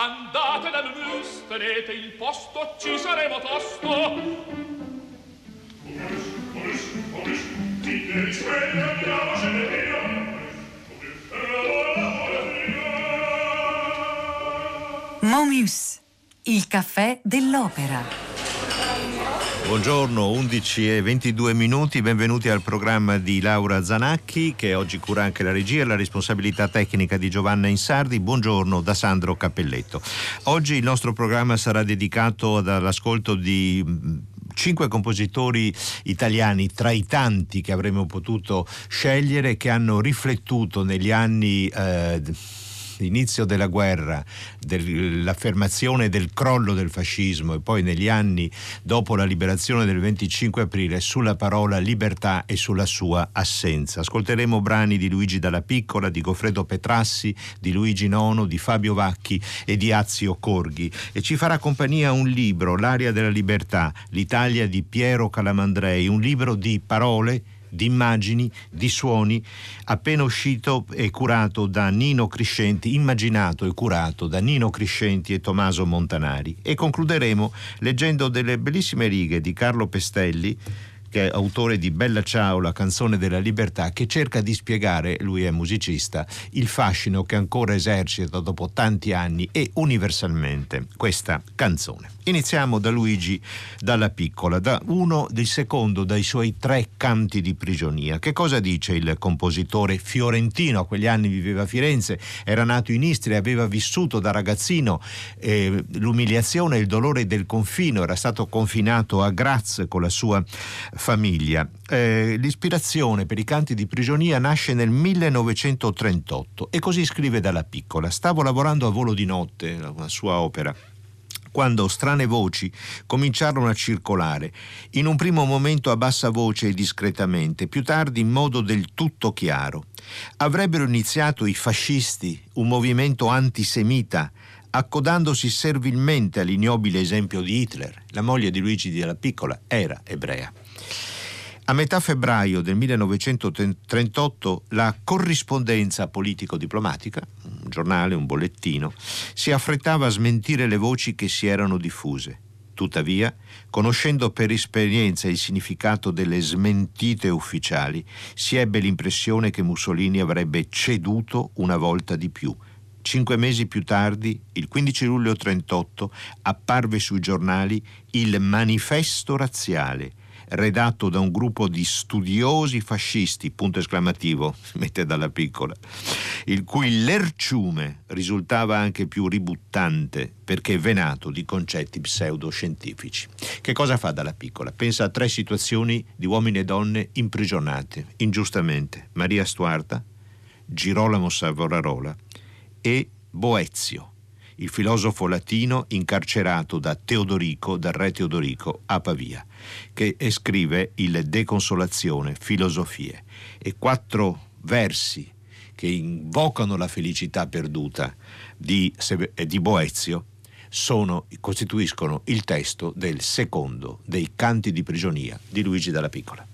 Andate dal mus, tenete il posto, ci saremo tosto. Oris, oris, oris, dite risveglia, andiamo, ce ne via. Momus, il caffè dell'opera. Buongiorno, 11 e 22 minuti, benvenuti al programma di Laura Zanacchi che oggi cura anche la regia e la responsabilità tecnica di Giovanna Insardi. Buongiorno da Sandro Cappelletto. Oggi il nostro programma sarà dedicato all'ascolto di cinque compositori italiani tra i tanti che avremmo potuto scegliere che hanno riflettuto negli anni eh, l'inizio della guerra, dell'affermazione del crollo del fascismo e poi negli anni dopo la liberazione del 25 aprile sulla parola libertà e sulla sua assenza. Ascolteremo brani di Luigi Dalla Piccola, di Goffredo Petrassi, di Luigi Nono, di Fabio Vacchi e di Azio Corghi e ci farà compagnia un libro, L'aria della libertà, l'Italia di Piero Calamandrei, un libro di parole di immagini, di suoni, appena uscito e curato da Nino Criscenti, immaginato e curato da Nino Criscenti e Tommaso Montanari. E concluderemo leggendo delle bellissime righe di Carlo Pestelli che è autore di Bella Ciao, la canzone della libertà, che cerca di spiegare, lui è musicista, il fascino che ancora esercita dopo tanti anni e universalmente questa canzone. Iniziamo da Luigi dalla piccola, da uno del secondo dai suoi tre canti di prigionia. Che cosa dice il compositore fiorentino? A quegli anni viveva a Firenze, era nato in Istria, aveva vissuto da ragazzino eh, l'umiliazione e il dolore del confino, era stato confinato a Graz con la sua famiglia. Eh, l'ispirazione per i canti di prigionia nasce nel 1938 e così scrive dalla piccola. Stavo lavorando a volo di notte, la sua opera quando strane voci cominciarono a circolare, in un primo momento a bassa voce e discretamente, più tardi in modo del tutto chiaro. Avrebbero iniziato i fascisti un movimento antisemita, accodandosi servilmente all'ignobile esempio di Hitler. La moglie di Luigi della Piccola era ebrea. A metà febbraio del 1938 la corrispondenza politico-diplomatica, un giornale, un bollettino, si affrettava a smentire le voci che si erano diffuse. Tuttavia, conoscendo per esperienza il significato delle smentite ufficiali, si ebbe l'impressione che Mussolini avrebbe ceduto una volta di più. Cinque mesi più tardi, il 15 luglio 1938, apparve sui giornali il manifesto razziale, redatto da un gruppo di studiosi fascisti, punto esclamativo, si mette dalla piccola, il cui lerciume risultava anche più ributtante perché venato di concetti pseudoscientifici. Che cosa fa dalla piccola? Pensa a tre situazioni di uomini e donne imprigionate, ingiustamente. Maria Stuarta, Girolamo Savonarola e Boezio il filosofo latino incarcerato da Teodorico, dal re Teodorico, a Pavia, che scrive il De Consolazione, Filosofie, e quattro versi che invocano la felicità perduta di, di Boezio sono, costituiscono il testo del secondo dei canti di prigionia di Luigi dalla Piccola.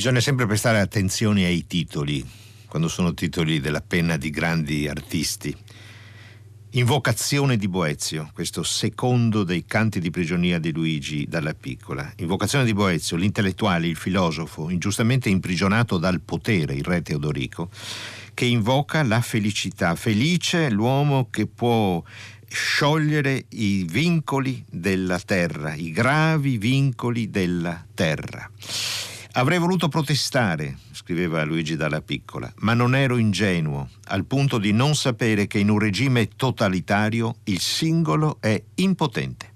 Bisogna sempre prestare attenzione ai titoli, quando sono titoli della penna di grandi artisti. Invocazione di Boezio, questo secondo dei canti di prigionia di Luigi dalla piccola. Invocazione di Boezio, l'intellettuale, il filosofo, ingiustamente imprigionato dal potere, il re Teodorico, che invoca la felicità. Felice l'uomo che può sciogliere i vincoli della terra, i gravi vincoli della terra. Avrei voluto protestare, scriveva Luigi Dalla Piccola, ma non ero ingenuo, al punto di non sapere che in un regime totalitario il singolo è impotente.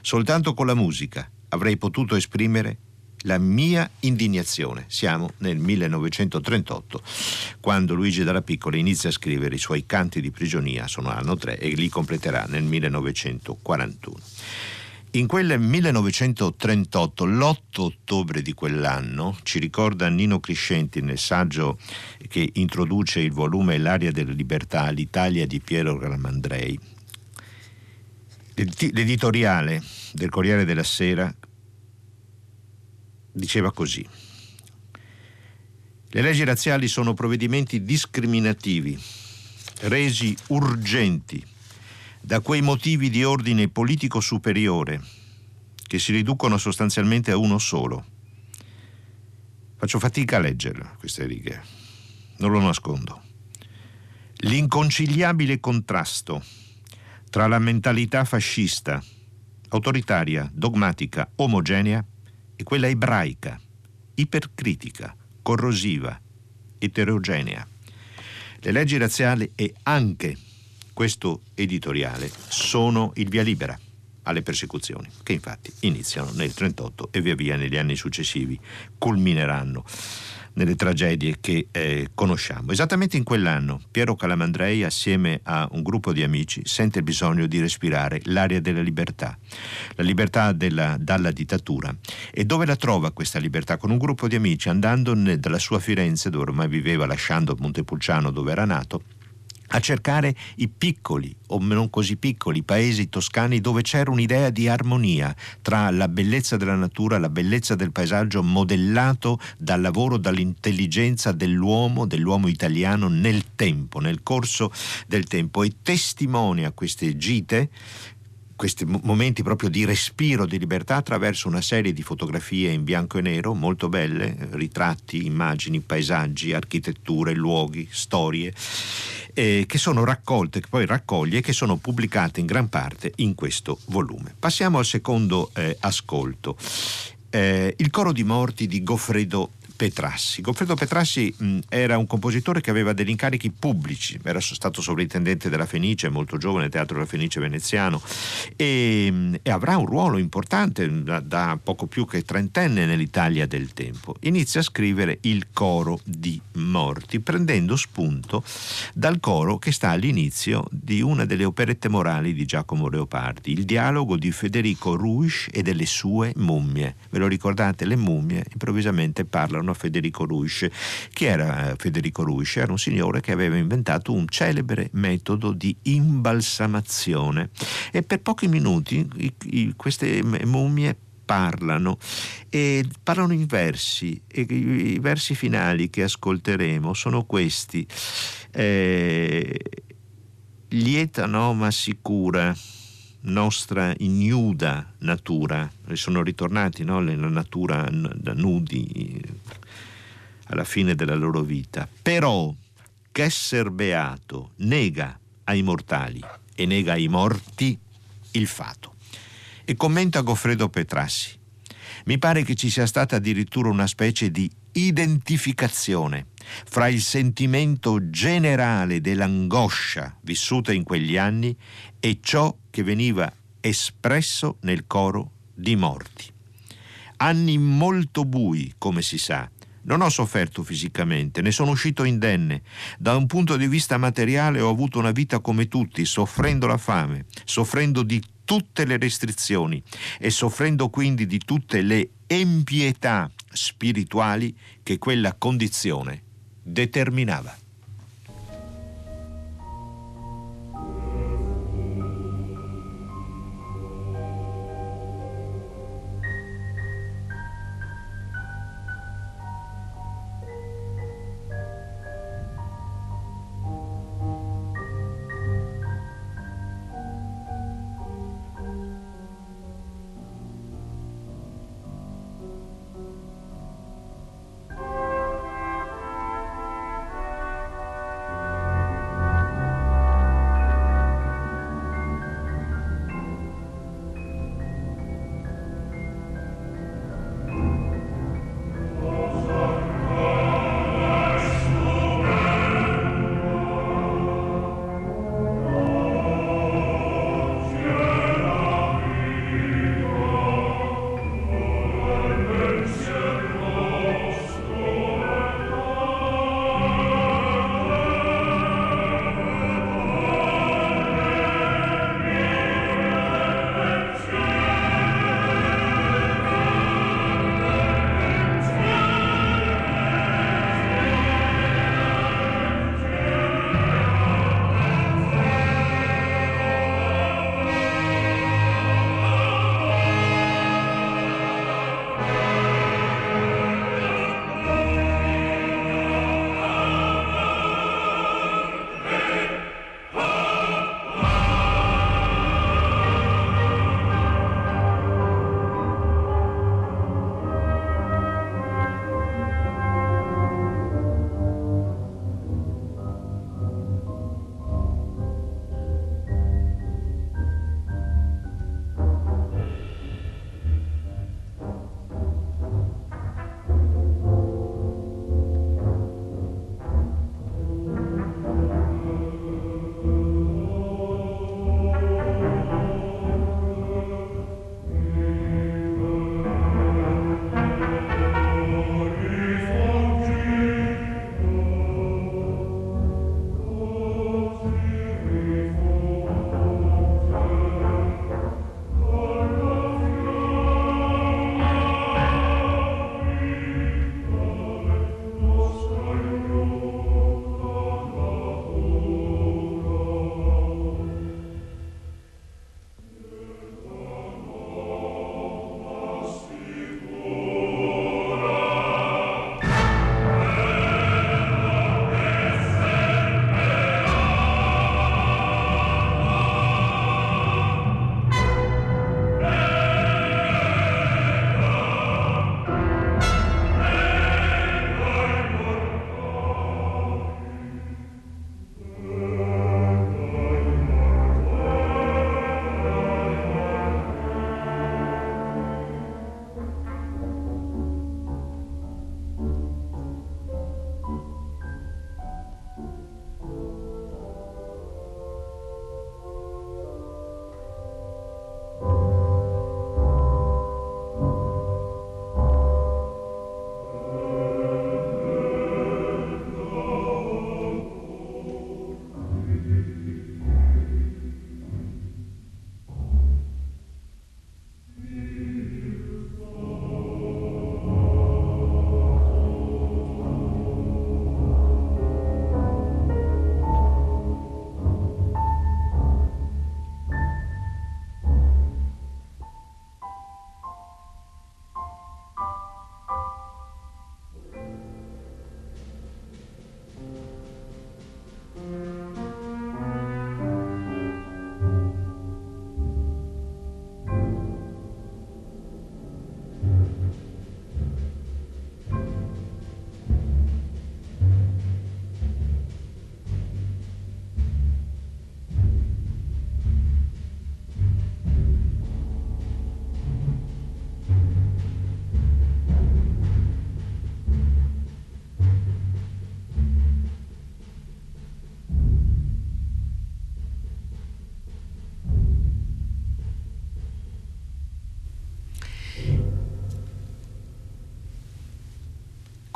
Soltanto con la musica avrei potuto esprimere la mia indignazione. Siamo nel 1938, quando Luigi Dalla Piccola inizia a scrivere i suoi canti di prigionia, sono anno 3, e li completerà nel 1941. In quel 1938, l'8 ottobre di quell'anno, ci ricorda Nino Criscenti nel saggio che introduce il volume L'aria della libertà, l'Italia di Piero Calamandrei, l'editoriale del Corriere della Sera diceva così. Le leggi razziali sono provvedimenti discriminativi, resi urgenti da quei motivi di ordine politico superiore che si riducono sostanzialmente a uno solo. Faccio fatica a leggere queste righe, non lo nascondo. L'inconciliabile contrasto tra la mentalità fascista, autoritaria, dogmatica, omogenea e quella ebraica, ipercritica, corrosiva, eterogenea. Le leggi razziali e anche questo editoriale sono il via libera alle persecuzioni, che infatti iniziano nel 1938 e via via negli anni successivi culmineranno nelle tragedie che eh, conosciamo. Esattamente in quell'anno Piero Calamandrei, assieme a un gruppo di amici, sente il bisogno di respirare l'aria della libertà, la libertà della, dalla dittatura. E dove la trova questa libertà? Con un gruppo di amici, andando dalla sua Firenze, dove ormai viveva, lasciando Montepulciano, dove era nato, a cercare i piccoli o non così piccoli paesi toscani dove c'era un'idea di armonia tra la bellezza della natura, la bellezza del paesaggio modellato dal lavoro, dall'intelligenza dell'uomo, dell'uomo italiano nel tempo, nel corso del tempo. E testimonia queste gite questi momenti proprio di respiro di libertà attraverso una serie di fotografie in bianco e nero molto belle, ritratti, immagini, paesaggi, architetture, luoghi, storie, eh, che sono raccolte, che poi raccoglie e che sono pubblicate in gran parte in questo volume. Passiamo al secondo eh, ascolto. Eh, il coro di morti di Goffredo Petrassi. Goffredo Petrassi mh, era un compositore che aveva degli incarichi pubblici, era stato sovrintendente della Fenice, molto giovane, Teatro della Fenice veneziano, e, mh, e avrà un ruolo importante da, da, poco più che trentenne nell'Italia del tempo. Inizia a scrivere il coro di morti, prendendo spunto dal coro che sta all'inizio di una delle operette morali di Giacomo Leopardi, il dialogo di Federico Ruisch e delle sue mummie. Ve lo ricordate? Le mummie improvvisamente parlano a Federico Ruisch. Chi era eh, Federico Ruisch? Era un signore che aveva inventato un celebre metodo di imbalsamazione e per pochi minuti queste mummie parlano e parlano in versi e i, i versi finali che ascolteremo sono questi eh, lieta noma sicura nostra ignuda natura, sono ritornati no, nella natura da nudi alla fine della loro vita. Però che esser beato nega ai mortali e nega ai morti il fato. E commenta Goffredo Petrassi. Mi pare che ci sia stata addirittura una specie di identificazione fra il sentimento generale dell'angoscia vissuta in quegli anni e ciò che veniva espresso nel coro di morti. Anni molto bui, come si sa. Non ho sofferto fisicamente, ne sono uscito indenne. Da un punto di vista materiale ho avuto una vita come tutti, soffrendo la fame, soffrendo di tutte le restrizioni e soffrendo quindi di tutte le empietà spirituali che quella condizione determinava.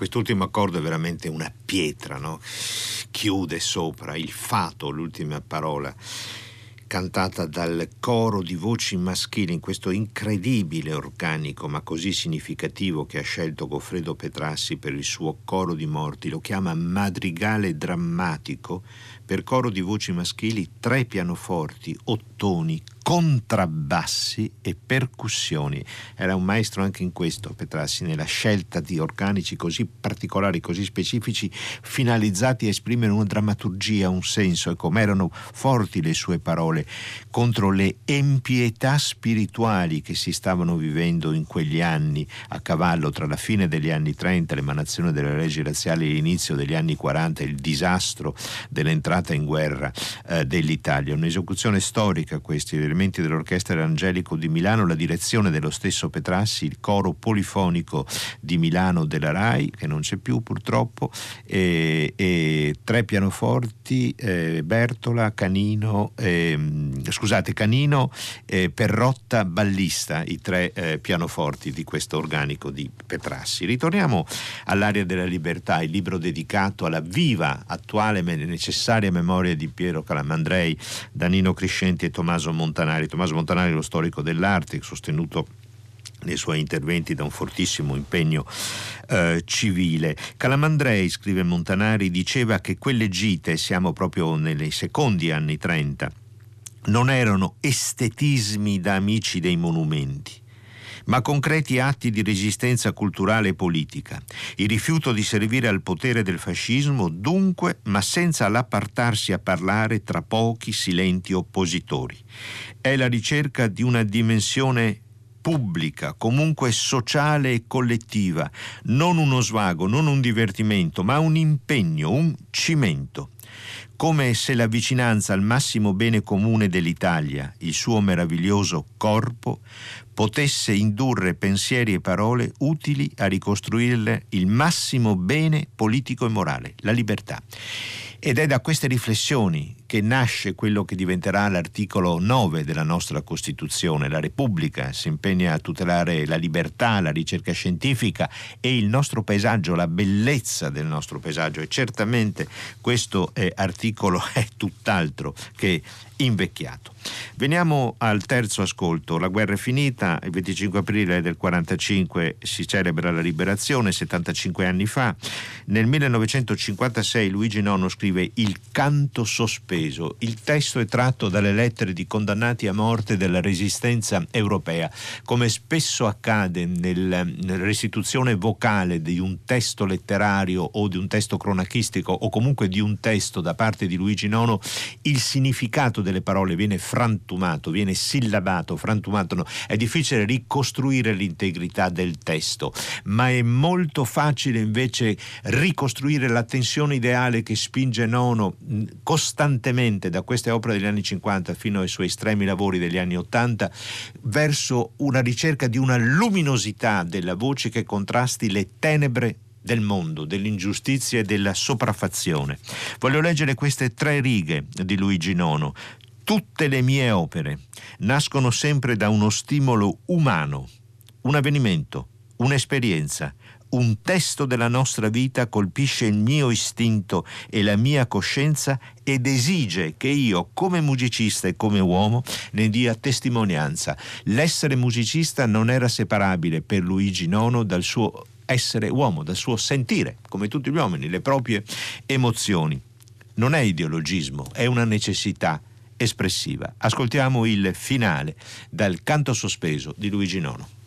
Quest'ultimo accordo è veramente una pietra, no? chiude sopra il fato, l'ultima parola cantata dal coro di voci maschili in questo incredibile organico ma così significativo che ha scelto Goffredo Petrassi per il suo coro di morti, lo chiama madrigale drammatico per coro di voci maschili, tre pianoforti, ottoni, contrabbassi e percussioni. Era un maestro anche in questo, Petrassi, nella scelta di organici così particolari, così specifici, finalizzati a esprimere una drammaturgia, un senso, e come erano forti le sue parole contro le empietà spirituali che si stavano vivendo in quegli anni, a cavallo tra la fine degli anni 30, l'emanazione delle leggi razziali e l'inizio degli anni 40, il disastro dell'entrata in guerra eh, dell'Italia. Un'esecuzione storica questi elementi dell'Orchestra Angelico di Milano, la direzione dello stesso Petrassi, il coro polifonico di Milano della RAI, che non c'è più purtroppo, e, e tre pianoforti, eh, Bertola, Canino, eh, scusate, Canino, Perrotta, Ballista, i tre eh, pianoforti di questo organico di Petrassi. Ritorniamo all'area della libertà, il libro dedicato alla viva, attuale e necessaria memoria di Piero Calamandrei, Danino Crescenti e Tommaso. Montanari. Tommaso Montanari è lo storico dell'arte, sostenuto nei suoi interventi da un fortissimo impegno eh, civile. Calamandrei, scrive Montanari, diceva che quelle gite, siamo proprio nei secondi anni 30, non erano estetismi da amici dei monumenti ma concreti atti di resistenza culturale e politica. Il rifiuto di servire al potere del fascismo, dunque, ma senza l'appartarsi a parlare tra pochi silenti oppositori. È la ricerca di una dimensione pubblica, comunque sociale e collettiva, non uno svago, non un divertimento, ma un impegno, un cimento come se la vicinanza al massimo bene comune dell'Italia, il suo meraviglioso corpo, potesse indurre pensieri e parole utili a ricostruirle il massimo bene politico e morale, la libertà. Ed è da queste riflessioni che nasce quello che diventerà l'articolo 9 della nostra Costituzione. La Repubblica si impegna a tutelare la libertà, la ricerca scientifica e il nostro paesaggio, la bellezza del nostro paesaggio e certamente questo eh, articolo è tutt'altro che invecchiato. Veniamo al terzo ascolto. La guerra è finita, il 25 aprile del 45 si celebra la liberazione, 75 anni fa. Nel 1956 Luigi Nono scrive Il canto sospeso. Il testo è tratto dalle lettere di condannati a morte della resistenza europea. Come spesso accade nel, nella restituzione vocale di un testo letterario o di un testo cronachistico o comunque di un testo da parte di Luigi Nono, il significato delle parole viene frantumato, viene sillabato, frantumato. No. È difficile ricostruire l'integrità del testo, ma è molto facile invece ricostruire la tensione ideale che spinge Nono costantemente da queste opere degli anni 50 fino ai suoi estremi lavori degli anni 80 verso una ricerca di una luminosità della voce che contrasti le tenebre del mondo, dell'ingiustizia e della sopraffazione. Voglio leggere queste tre righe di Luigi Nono. Tutte le mie opere nascono sempre da uno stimolo umano, un avvenimento, un'esperienza, un testo della nostra vita colpisce il mio istinto e la mia coscienza ed esige che io, come musicista e come uomo, ne dia testimonianza. L'essere musicista non era separabile per Luigi Nono dal suo essere uomo, dal suo sentire, come tutti gli uomini, le proprie emozioni. Non è ideologismo, è una necessità espressiva. Ascoltiamo il finale dal canto sospeso di Luigi Nono.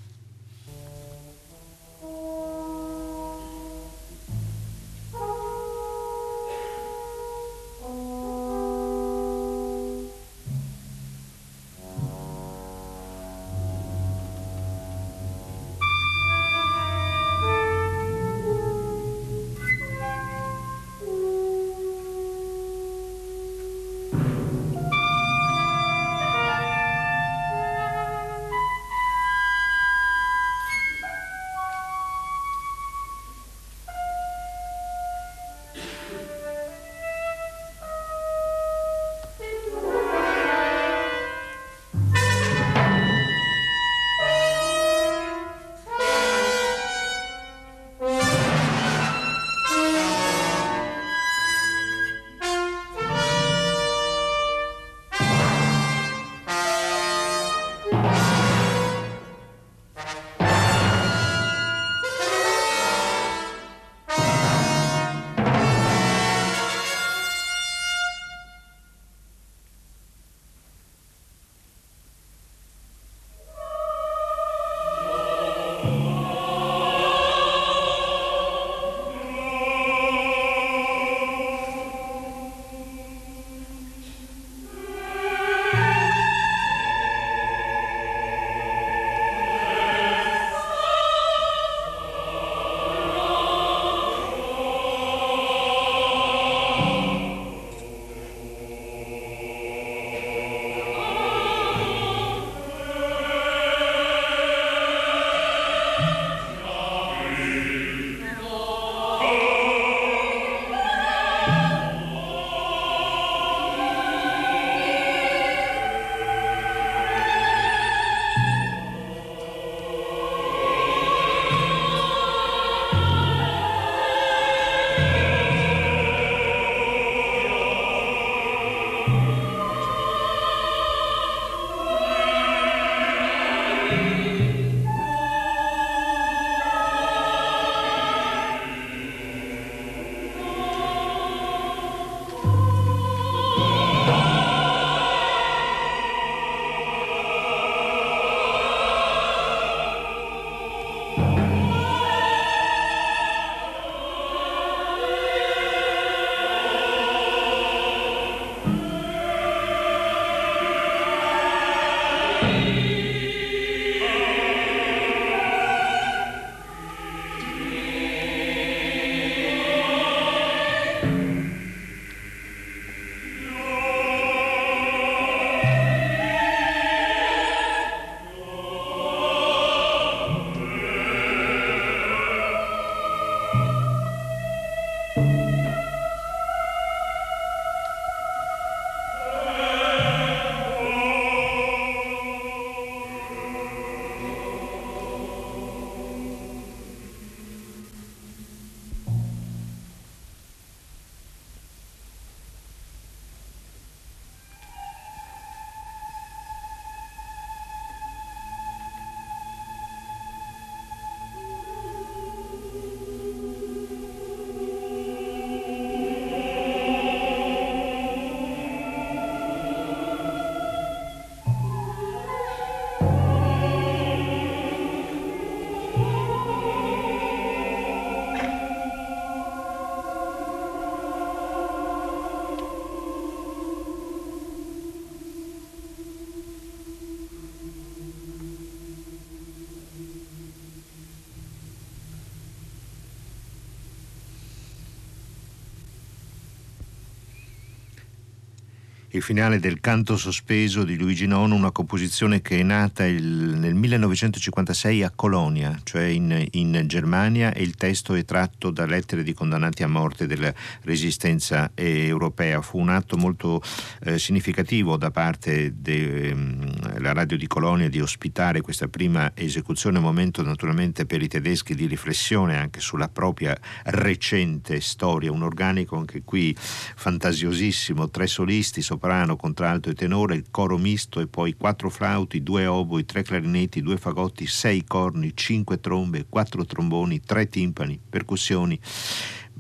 Il finale del Canto sospeso di Luigi Nono, una composizione che è nata il, nel 1956 a Colonia, cioè in, in, Germania, e il testo è tratto da lettere di condannati a morte della resistenza europea. Fu un atto molto eh, significativo da parte della mm, radio di Colonia di ospitare questa prima esecuzione, un momento naturalmente per i tedeschi di riflessione anche sulla propria recente storia, un organico anche qui fantasiosissimo, tre solisti, soprano, contralto e tenore, il coro misto e poi quattro flauti, due oboi, tre clarinetti, due fagotti, sei corni, cinque trombe, quattro tromboni, tre timpani, percussioni,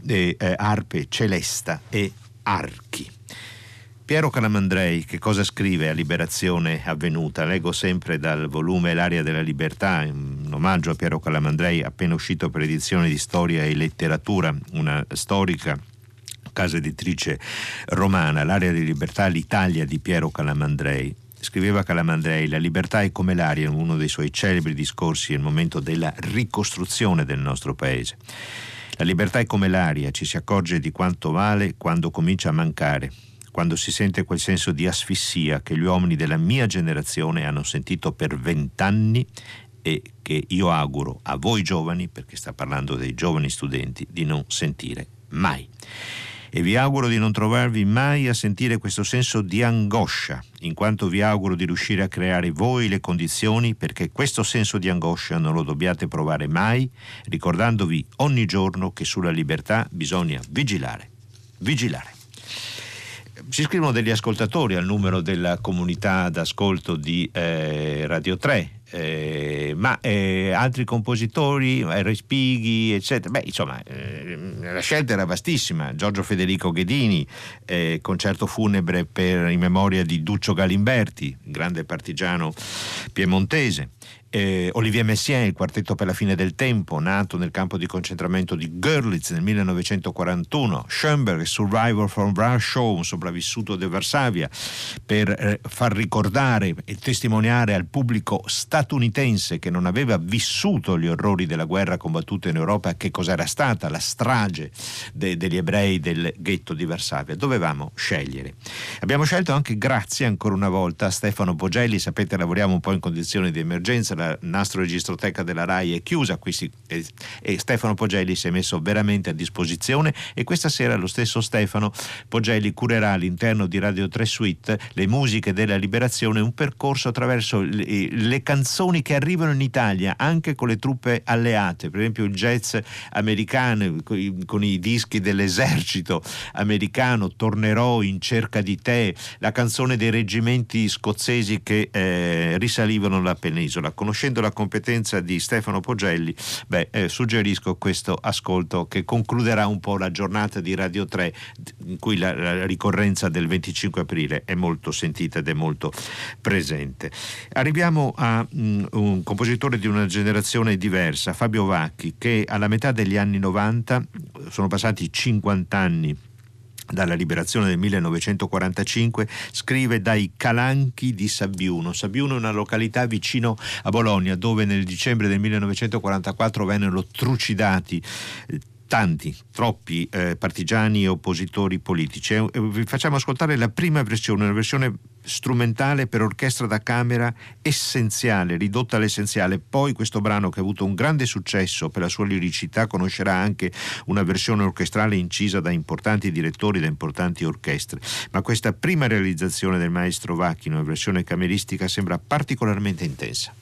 eh, eh, arpe, celesta e archi. Piero Calamandrei, che cosa scrive a Liberazione Avvenuta? Leggo sempre dal volume L'aria della libertà, un omaggio a Piero Calamandrei, appena uscito per edizione di Storia e Letteratura, una storica casa editrice romana, L'area di libertà, l'Italia di Piero Calamandrei. Scriveva Calamandrei, la libertà è come l'aria in uno dei suoi celebri discorsi nel momento della ricostruzione del nostro paese. La libertà è come l'aria, ci si accorge di quanto vale quando comincia a mancare, quando si sente quel senso di asfissia che gli uomini della mia generazione hanno sentito per vent'anni e che io auguro a voi giovani, perché sta parlando dei giovani studenti, di non sentire mai e vi auguro di non trovarvi mai a sentire questo senso di angoscia, in quanto vi auguro di riuscire a creare voi le condizioni perché questo senso di angoscia non lo dobbiate provare mai, ricordandovi ogni giorno che sulla libertà bisogna vigilare. Vigilare. Ci scrivono degli ascoltatori al numero della comunità d'ascolto di eh, Radio 3 eh, ma eh, altri compositori, R. Spighi, eccetera. Beh, insomma, eh, la scelta era vastissima. Giorgio Federico Ghedini, eh, concerto funebre per, in memoria di Duccio Galimberti, grande partigiano piemontese eh, Olivier Messiaen, il quartetto per la fine del tempo, nato nel campo di concentramento di Görlitz nel 1941, Schoenberg, Survivor from Warsaw, un sopravvissuto di Varsavia, per eh, far ricordare e testimoniare al pubblico statunitense che non aveva vissuto gli orrori della guerra combattuta in Europa che cos'era stata la strage de- degli ebrei del ghetto di Varsavia. Dovevamo scegliere. Abbiamo scelto anche grazie ancora una volta a Stefano Pogelli, sapete lavoriamo un po' in condizioni di emergenza, la nastro registroteca della RAI è chiusa si, e, e, Stefano Pogelli si è messo veramente a disposizione e questa sera lo stesso Stefano Pogelli curerà all'interno di Radio 3 Suite le musiche della liberazione, un percorso attraverso le, le canzoni che arrivano in Italia anche con le truppe alleate, per esempio il jazz americano con i, con i dischi dell'esercito americano, Tornerò in cerca di te, la canzone dei reggimenti scozzesi che eh, risalivano la penisola. Con conoscendo la competenza di Stefano Pogelli, beh, eh, suggerisco questo ascolto che concluderà un po' la giornata di Radio 3 in cui la, la ricorrenza del 25 aprile è molto sentita ed è molto presente. Arriviamo a um, un compositore di una generazione diversa, Fabio Vacchi, che alla metà degli anni 90, sono passati 50 anni dalla liberazione del 1945, scrive dai Calanchi di Sabbiuno. Sabbiuno è una località vicino a Bologna dove nel dicembre del 1944 vennero trucidati eh, tanti, troppi eh, partigiani e oppositori politici. Eh, vi facciamo ascoltare la prima versione, una versione strumentale per orchestra da camera essenziale, ridotta all'essenziale. Poi questo brano che ha avuto un grande successo per la sua liricità conoscerà anche una versione orchestrale incisa da importanti direttori, da importanti orchestre. Ma questa prima realizzazione del maestro Vacchino, una versione cameristica, sembra particolarmente intensa.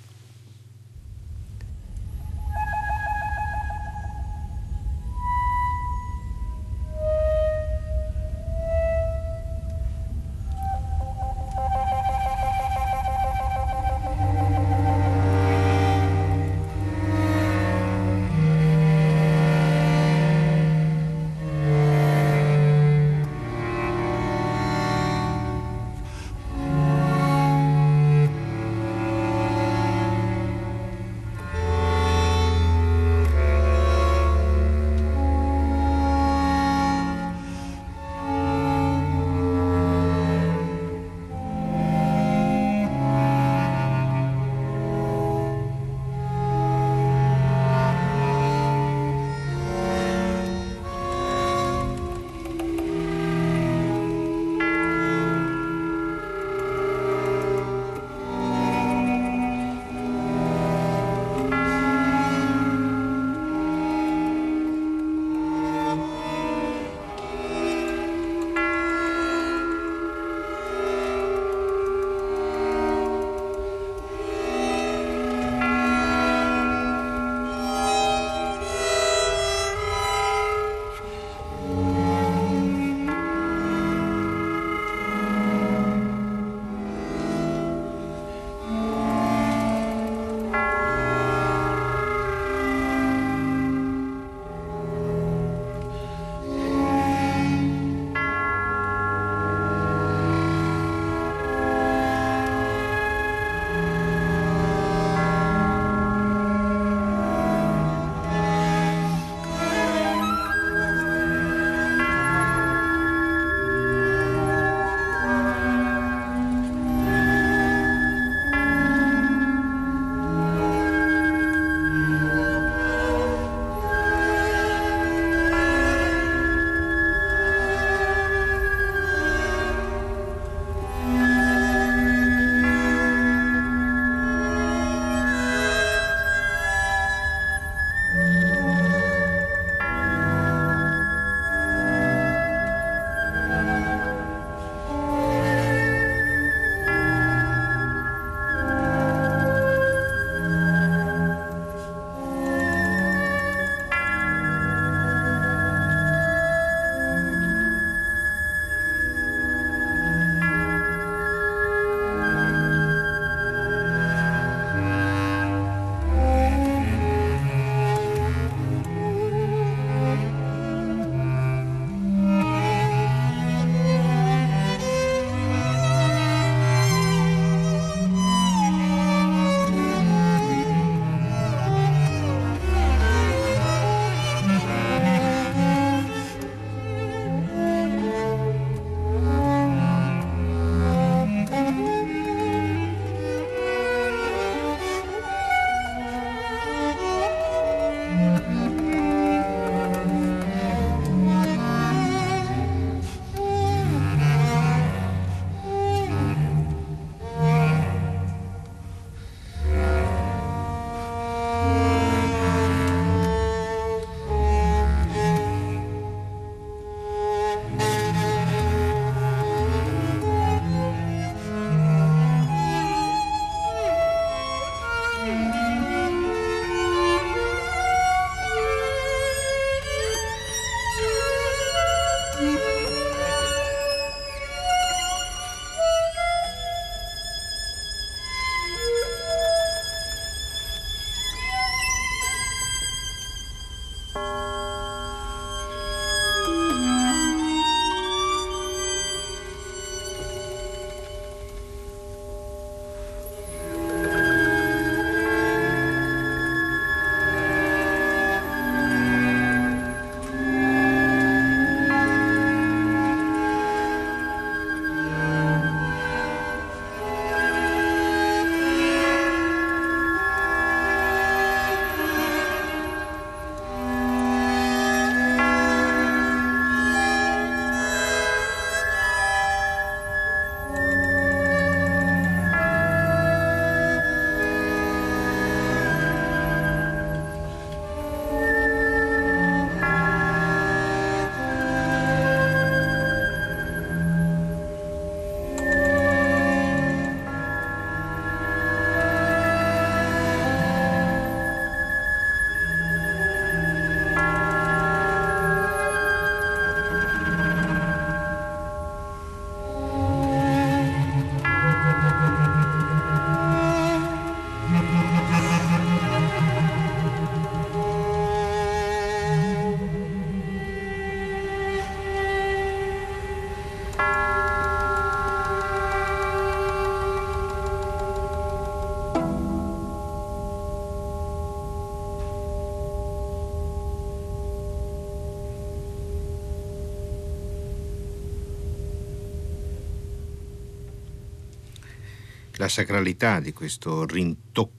La sacralità di questo rintocco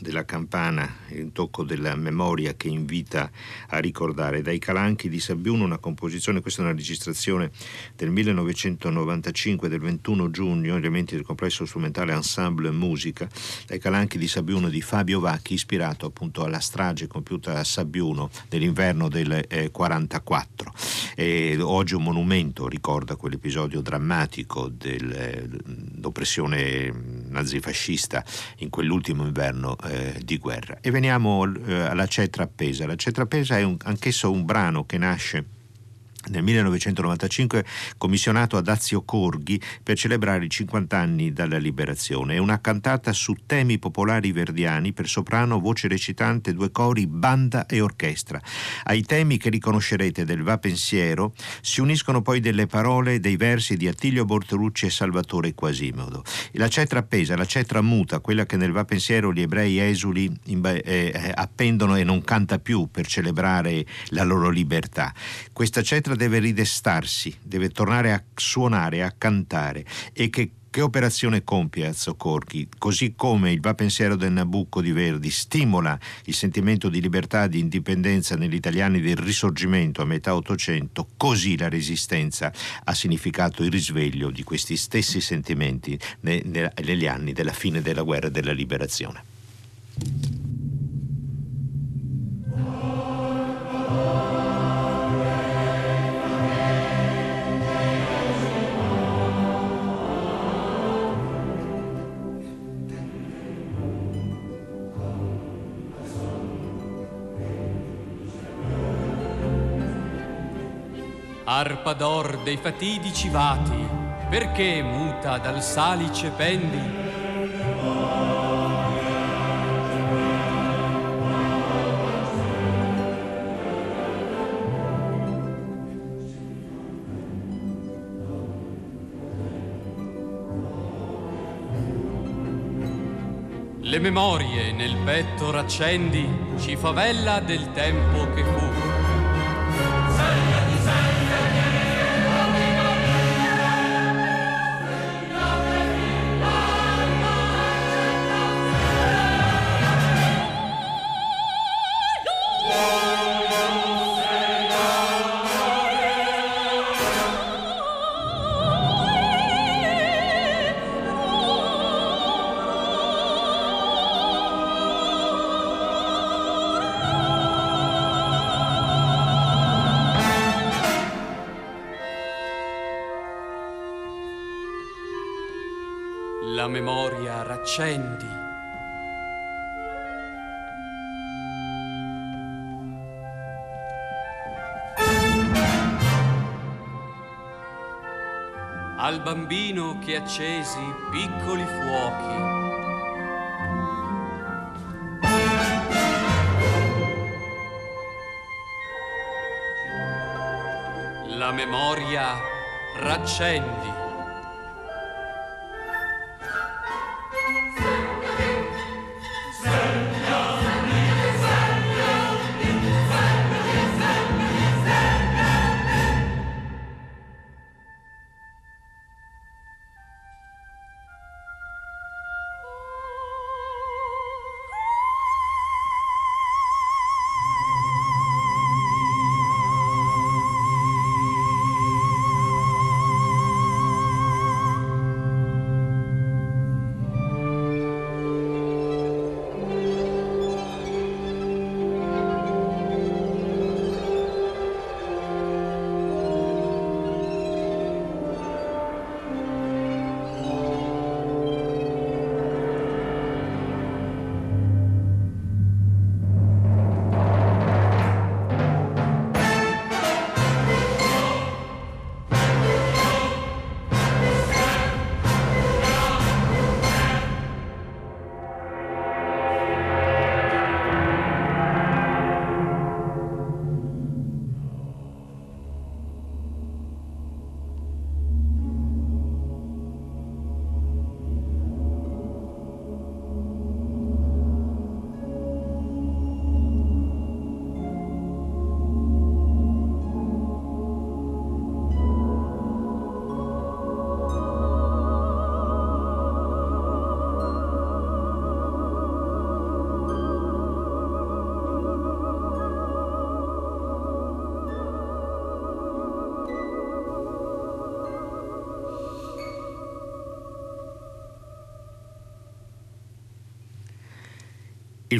della campana, il rintocco della memoria che invita a ricordare. Dai Calanchi di Sabbiuno una composizione, questa è una registrazione del 1995 del 21 giugno, elementi del complesso strumentale Ensemble Musica, dai Calanchi di Sabbiuno di Fabio Vacchi, ispirato appunto alla strage compiuta a Sabbiuno nell'inverno del eh, 44. E oggi un monumento ricorda quell'episodio drammatico dell'oppressione eh, nazifascista in quell'ultimo inverno eh, di guerra. E veniamo eh, alla Cetra Appesa. La Cetra Appesa è un, anch'esso un brano che nasce nel 1995 commissionato a Dazio Corghi per celebrare i 50 anni dalla liberazione. È una cantata su temi popolari verdiani per soprano, voce recitante, due cori, banda e orchestra. Ai temi che riconoscerete del Va Pensiero si uniscono poi delle parole dei versi di Attilio Bortolucci e Salvatore Quasimodo. La cetra appesa, la cetra muta, quella che nel Va Pensiero gli ebrei esuli eh, eh, appendono e non canta più per celebrare la loro libertà. Questa cetra orchestra deve ridestarsi, deve tornare a suonare, a cantare e che che operazione compie Azzocorchi? Così come il Va pensiero del Nabucco di Verdi stimola il sentimento di libertà e di indipendenza negli italiani del risorgimento a metà Ottocento, così la resistenza ha significato il risveglio di questi stessi sentimenti negli anni della fine della guerra e della liberazione. Arpa d'or dei fatidici vati, perché muta dal salice pendi? Le memorie nel petto raccendi, ci favella del tempo che fu. La memoria raccendi. Al bambino che accesi piccoli fuochi. La memoria raccendi.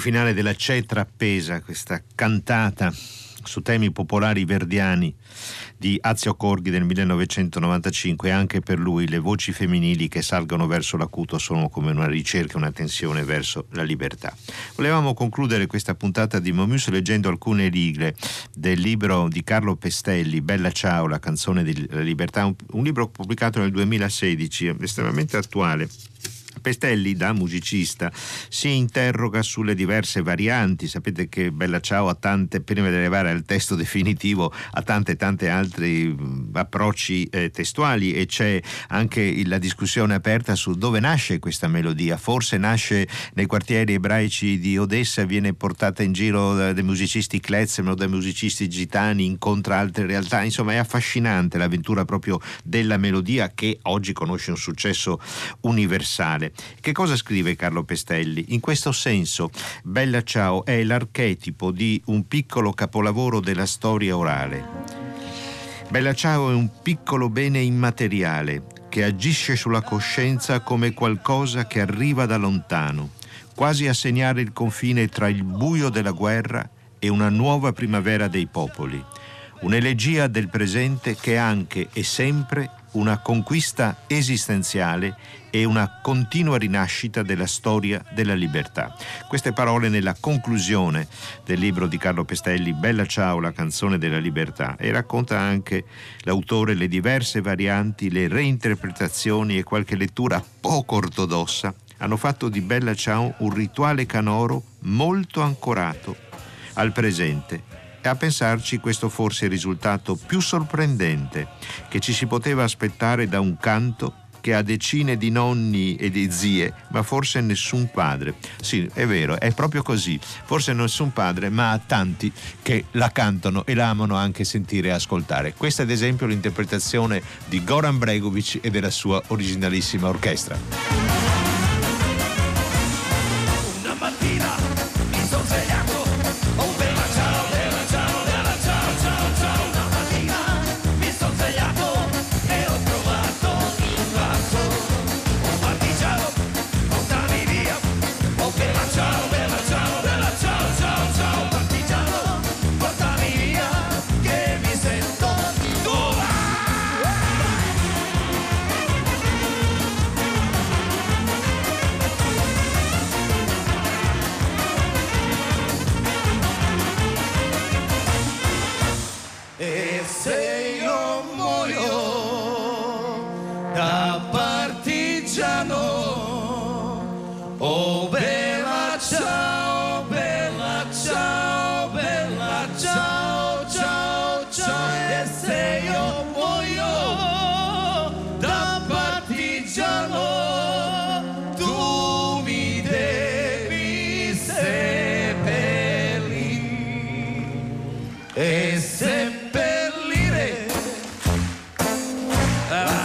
Finale della Cetra appesa, questa cantata su temi popolari verdiani di Azio Corghi del 1995 anche per lui le voci femminili che salgono verso l'acuto sono come una ricerca, una tensione verso la libertà. Volevamo concludere questa puntata di Momus leggendo alcune righe del libro di Carlo Pestelli, Bella Ciao, la canzone della libertà, un, un libro pubblicato nel 2016, estremamente attuale Pestelli, da musicista, si interroga sulle diverse varianti. Sapete che Bella Ciao ha tante, prima di arrivare al testo definitivo, ha tante tante altri approcci eh, testuali e c'è anche la discussione aperta su dove nasce questa melodia. Forse nasce nei quartieri ebraici di Odessa, viene portata in giro dai musicisti klezmer o dai musicisti gitani, incontra altre realtà. Insomma, è affascinante l'avventura proprio della melodia che oggi conosce un successo universale. Che cosa scrive Carlo Pestelli? In questo senso, Bella Ciao è l'archetipo di un piccolo capolavoro della storia orale. Bella Ciao è un piccolo bene immateriale che agisce sulla coscienza come qualcosa che arriva da lontano, quasi a segnare il confine tra il buio della guerra e una nuova primavera dei popoli. Un'elegia del presente che anche e sempre una conquista esistenziale e una continua rinascita della storia della libertà. Queste parole nella conclusione del libro di Carlo Pestelli, Bella Ciao, la canzone della libertà, e racconta anche l'autore le diverse varianti, le reinterpretazioni e qualche lettura poco ortodossa hanno fatto di Bella Ciao un rituale canoro molto ancorato al presente e a pensarci questo forse è il risultato più sorprendente che ci si poteva aspettare da un canto che ha decine di nonni e di zie, ma forse nessun padre. Sì, è vero, è proprio così. Forse nessun padre, ma ha tanti che la cantano e la amano anche sentire e ascoltare. Questa ad esempio l'interpretazione di Goran Bregovic e della sua originalissima orchestra.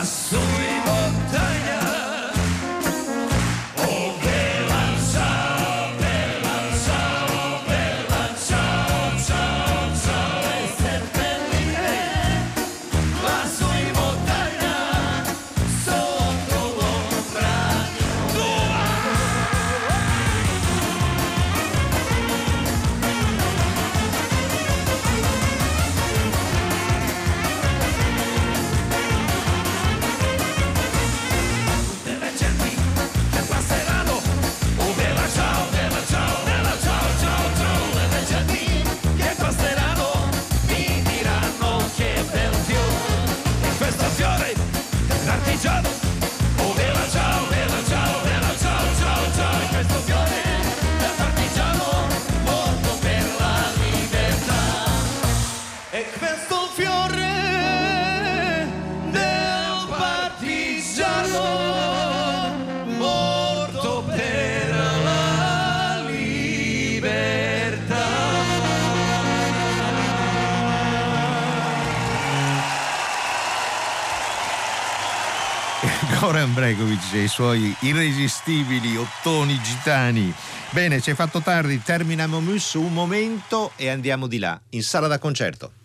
Goran Bregovic e i suoi irresistibili ottoni gitani. Bene, ci hai fatto tardi, termina Momus un momento e andiamo di là, in sala da concerto.